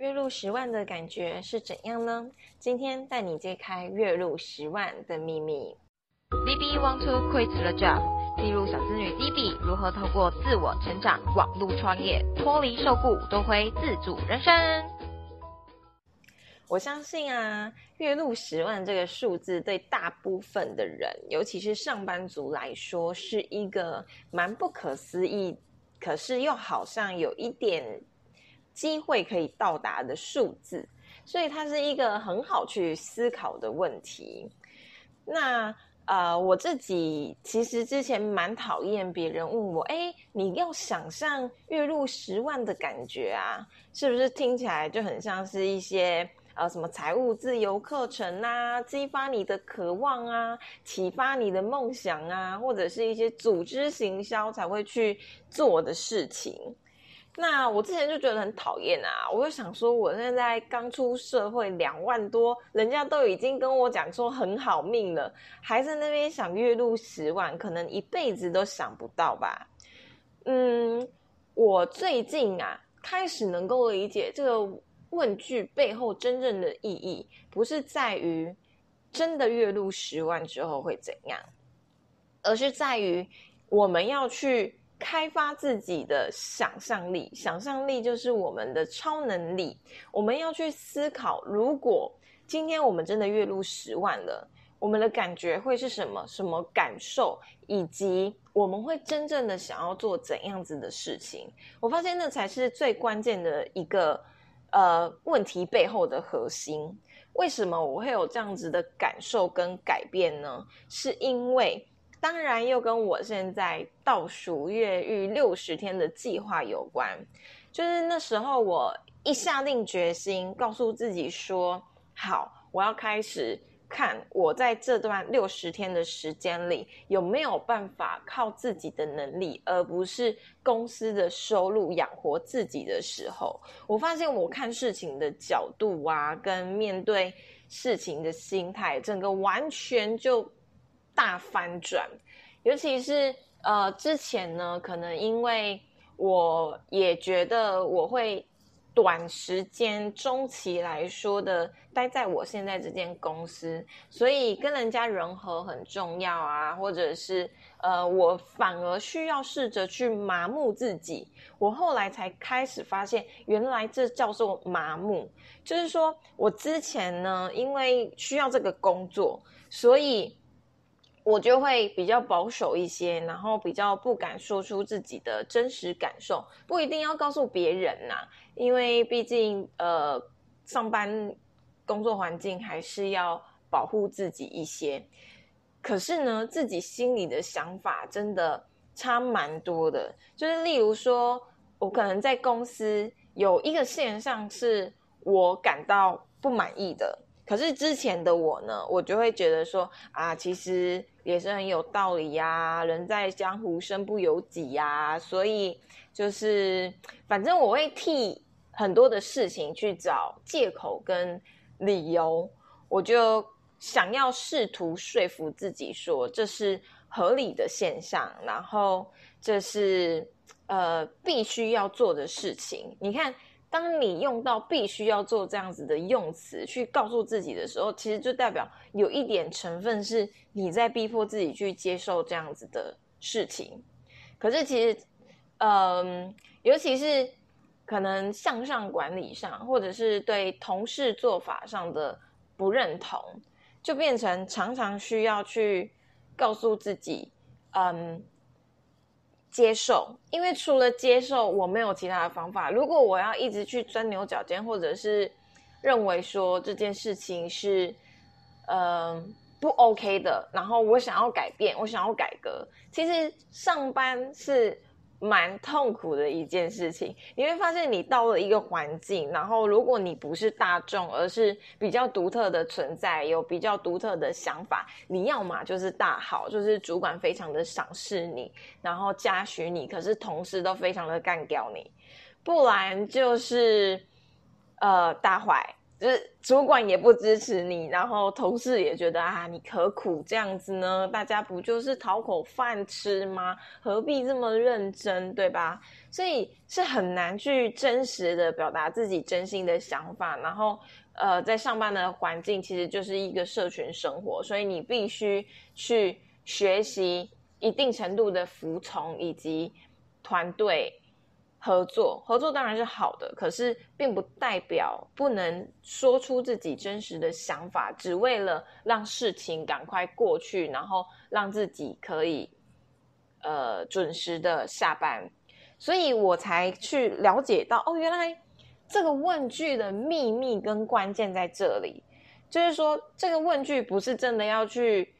月入十万的感觉是怎样呢？今天带你揭开月入十万的秘密。D B want to quit the job？记录小资女 D B 如何透过自我成长、网络创业，脱离受雇，夺回自主人生？我相信啊，月入十万这个数字对大部分的人，尤其是上班族来说，是一个蛮不可思议，可是又好像有一点。机会可以到达的数字，所以它是一个很好去思考的问题。那呃，我自己其实之前蛮讨厌别人问我，哎，你要想象月入十万的感觉啊，是不是听起来就很像是一些呃什么财务自由课程啊，激发你的渴望啊，启发你的梦想啊，或者是一些组织行销才会去做的事情。那我之前就觉得很讨厌啊！我就想说，我现在刚出社会，两万多，人家都已经跟我讲说很好命了，还在那边想月入十万，可能一辈子都想不到吧。嗯，我最近啊，开始能够理解这个问句背后真正的意义，不是在于真的月入十万之后会怎样，而是在于我们要去。开发自己的想象力，想象力就是我们的超能力。我们要去思考，如果今天我们真的月入十万了，我们的感觉会是什么？什么感受？以及我们会真正的想要做怎样子的事情？我发现那才是最关键的一个呃问题背后的核心。为什么我会有这样子的感受跟改变呢？是因为。当然，又跟我现在倒数月逾六十天的计划有关。就是那时候，我一下定决心，告诉自己说：“好，我要开始看我在这段六十天的时间里有没有办法靠自己的能力，而不是公司的收入养活自己的时候。”我发现，我看事情的角度啊，跟面对事情的心态，整个完全就。大翻转，尤其是呃之前呢，可能因为我也觉得我会短时间、中期来说的待在我现在这间公司，所以跟人家人和很重要啊，或者是呃我反而需要试着去麻木自己。我后来才开始发现，原来这叫做麻木，就是说我之前呢，因为需要这个工作，所以。我就会比较保守一些，然后比较不敢说出自己的真实感受，不一定要告诉别人呐，因为毕竟呃，上班工作环境还是要保护自己一些。可是呢，自己心里的想法真的差蛮多的，就是例如说，我可能在公司有一个现象是我感到不满意的。可是之前的我呢，我就会觉得说啊，其实也是很有道理呀，人在江湖身不由己呀，所以就是反正我会替很多的事情去找借口跟理由，我就想要试图说服自己说这是合理的现象，然后这是呃必须要做的事情。你看。当你用到必须要做这样子的用词去告诉自己的时候，其实就代表有一点成分是你在逼迫自己去接受这样子的事情。可是其实，嗯，尤其是可能向上管理上，或者是对同事做法上的不认同，就变成常常需要去告诉自己，嗯。接受，因为除了接受，我没有其他的方法。如果我要一直去钻牛角尖，或者是认为说这件事情是呃不 OK 的，然后我想要改变，我想要改革，其实上班是。蛮痛苦的一件事情，你会发现你到了一个环境，然后如果你不是大众，而是比较独特的存在，有比较独特的想法，你要么就是大好，就是主管非常的赏识你，然后嘉许你，可是同事都非常的干掉你，不然就是呃大坏，就是主管也不支持你，然后同事也觉得啊，你何苦这样子呢？大家不就是讨口饭吃吗？何必这么认真，对吧？所以是很难去真实的表达自己真心的想法。然后，呃，在上班的环境其实就是一个社群生活，所以你必须去学习一定程度的服从以及团队。合作，合作当然是好的，可是并不代表不能说出自己真实的想法，只为了让事情赶快过去，然后让自己可以呃准时的下班。所以我才去了解到，哦，原来这个问句的秘密跟关键在这里，就是说这个问句不是真的要去。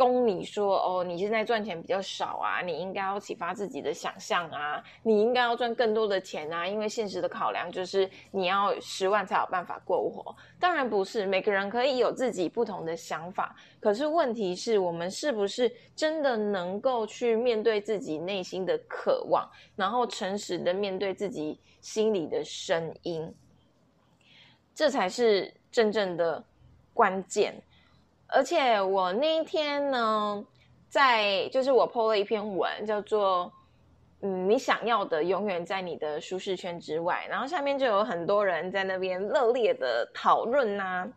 供你说哦，你现在赚钱比较少啊，你应该要启发自己的想象啊，你应该要赚更多的钱啊，因为现实的考量就是你要十万才有办法过活。当然不是，每个人可以有自己不同的想法，可是问题是我们是不是真的能够去面对自己内心的渴望，然后诚实的面对自己心里的声音，这才是真正的关键。而且我那一天呢，在就是我 PO 了一篇文，叫做“嗯，你想要的永远在你的舒适圈之外”，然后下面就有很多人在那边热烈的讨论呐，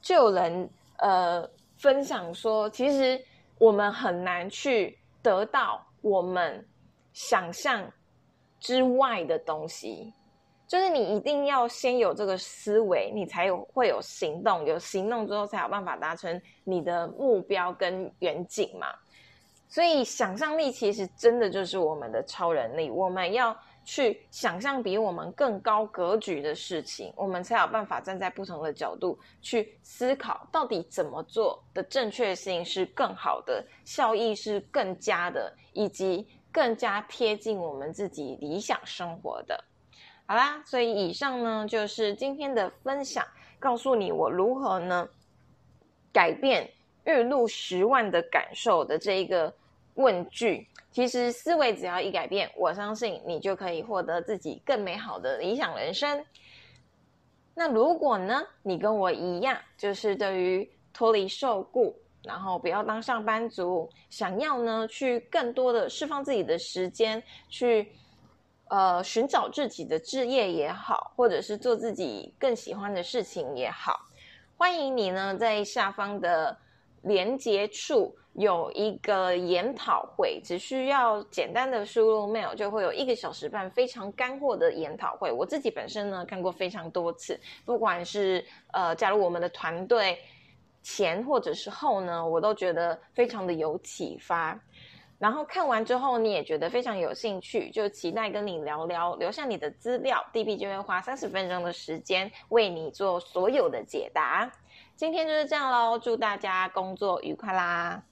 就有人呃分享说，其实我们很难去得到我们想象之外的东西。就是你一定要先有这个思维，你才有会有行动，有行动之后才有办法达成你的目标跟远景嘛。所以想象力其实真的就是我们的超能力，我们要去想象比我们更高格局的事情，我们才有办法站在不同的角度去思考，到底怎么做的正确性是更好的，效益是更佳的，以及更加贴近我们自己理想生活的。好啦，所以以上呢就是今天的分享，告诉你我如何呢改变月入十万的感受的这一个问句。其实思维只要一改变，我相信你就可以获得自己更美好的理想人生。那如果呢，你跟我一样，就是对于脱离受雇，然后不要当上班族，想要呢去更多的释放自己的时间去。呃，寻找自己的置业也好，或者是做自己更喜欢的事情也好，欢迎你呢，在下方的连接处有一个研讨会，只需要简单的输入 mail，就会有一个小时半非常干货的研讨会。我自己本身呢看过非常多次，不管是呃加入我们的团队前或者是后呢，我都觉得非常的有启发。然后看完之后，你也觉得非常有兴趣，就期待跟你聊聊，留下你的资料，D B 就会花三十分钟的时间为你做所有的解答。今天就是这样喽，祝大家工作愉快啦！